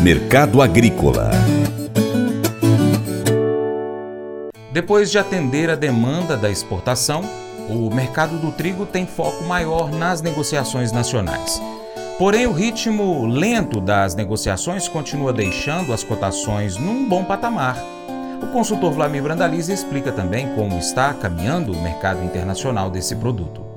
Mercado Agrícola Depois de atender a demanda da exportação, o mercado do trigo tem foco maior nas negociações nacionais. Porém, o ritmo lento das negociações continua deixando as cotações num bom patamar. O consultor Vlamir Brandalize explica também como está caminhando o mercado internacional desse produto.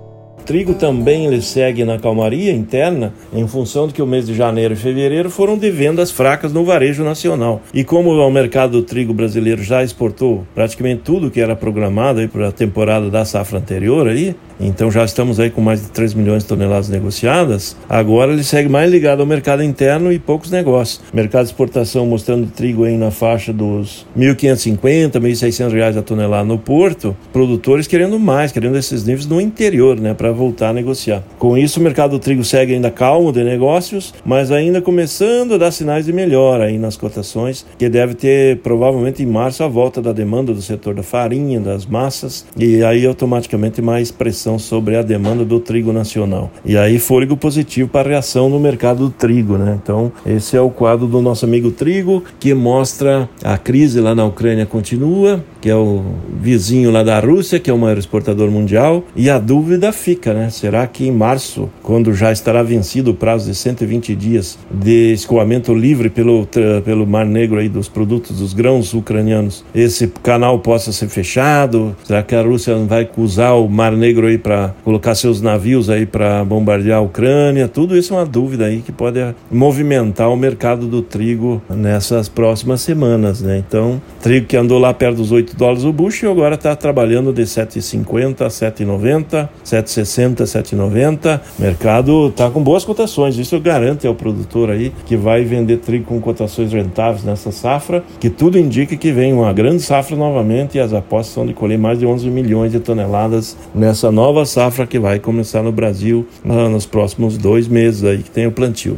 Trigo também ele segue na calmaria interna em função de que o mês de janeiro e fevereiro foram de vendas fracas no varejo nacional. E como o mercado do trigo brasileiro já exportou praticamente tudo que era programado para a temporada da safra anterior aí, então já estamos aí com mais de 3 milhões de toneladas negociadas. Agora ele segue mais ligado ao mercado interno e poucos negócios. Mercado de exportação mostrando trigo aí na faixa dos 1.550, 1.600 reais a tonelada no porto. Produtores querendo mais, querendo esses níveis no interior, né, para voltar a negociar. Com isso, o mercado do trigo segue ainda calmo de negócios, mas ainda começando a dar sinais de melhora aí nas cotações, que deve ter provavelmente em março a volta da demanda do setor da farinha, das massas, e aí automaticamente mais pressão sobre a demanda do trigo nacional. E aí fôlego positivo para a reação no mercado do trigo, né? Então, esse é o quadro do nosso amigo trigo, que mostra a crise lá na Ucrânia continua, que é o vizinho lá da Rússia, que é o maior exportador mundial, e a dúvida fica, né? Será que em março, quando já estará vencido o prazo de 120 dias de escoamento livre pelo, pelo Mar Negro aí dos produtos dos grãos ucranianos, esse canal possa ser fechado? Será que a Rússia vai usar o Mar Negro aí para colocar seus navios aí para bombardear a Ucrânia, tudo isso é uma dúvida aí que pode movimentar o mercado do trigo nessas próximas semanas, né? Então, trigo que andou lá perto dos 8 dólares o bucho e agora está trabalhando de 7,50 a 7,90, 7,60, 7,90. Mercado está com boas cotações, isso garante ao produtor aí que vai vender trigo com cotações rentáveis nessa safra, que tudo indica que vem uma grande safra novamente e as apostas são de colher mais de 11 milhões de toneladas nessa nova nova safra que vai começar no Brasil nos próximos dois meses aí que tem o plantio.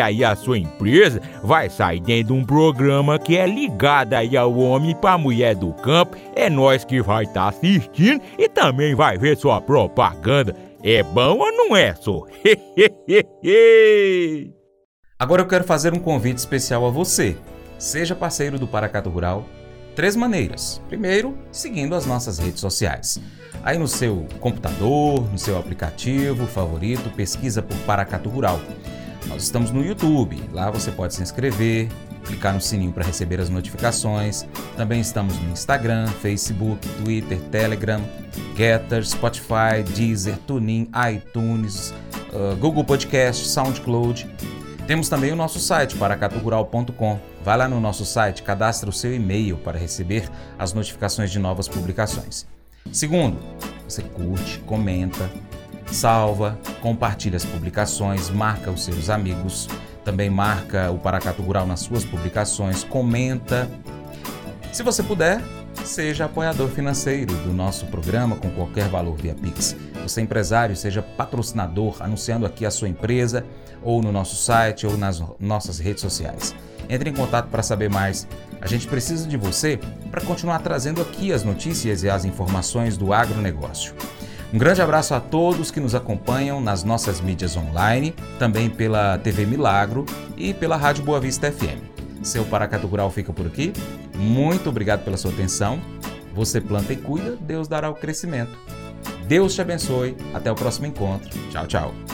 aí a sua empresa vai sair dentro de um programa que é ligado aí ao homem para mulher do campo. É nós que vai estar tá assistindo e também vai ver sua propaganda. É bom ou não é, só? Agora eu quero fazer um convite especial a você. Seja parceiro do Paracato Rural. Três maneiras. Primeiro, seguindo as nossas redes sociais. Aí no seu computador, no seu aplicativo favorito, pesquisa por Paracato Rural. Nós estamos no YouTube, lá você pode se inscrever, clicar no sininho para receber as notificações. Também estamos no Instagram, Facebook, Twitter, Telegram, Getter, Spotify, Deezer, TuneIn, iTunes, uh, Google Podcast, SoundCloud. Temos também o nosso site, paracaturural.com. Vai lá no nosso site, cadastre o seu e-mail para receber as notificações de novas publicações. Segundo, você curte, comenta, salva, compartilha as publicações, marca os seus amigos, também marca o Paracatu Rural nas suas publicações, comenta. Se você puder, seja apoiador financeiro do nosso programa com qualquer valor via Pix. Você empresário, seja patrocinador, anunciando aqui a sua empresa ou no nosso site ou nas nossas redes sociais. Entre em contato para saber mais. A gente precisa de você para continuar trazendo aqui as notícias e as informações do agronegócio. Um grande abraço a todos que nos acompanham nas nossas mídias online, também pela TV Milagro e pela Rádio Boa Vista FM. Seu Paracato Rural fica por aqui. Muito obrigado pela sua atenção. Você planta e cuida, Deus dará o crescimento. Deus te abençoe. Até o próximo encontro. Tchau, tchau.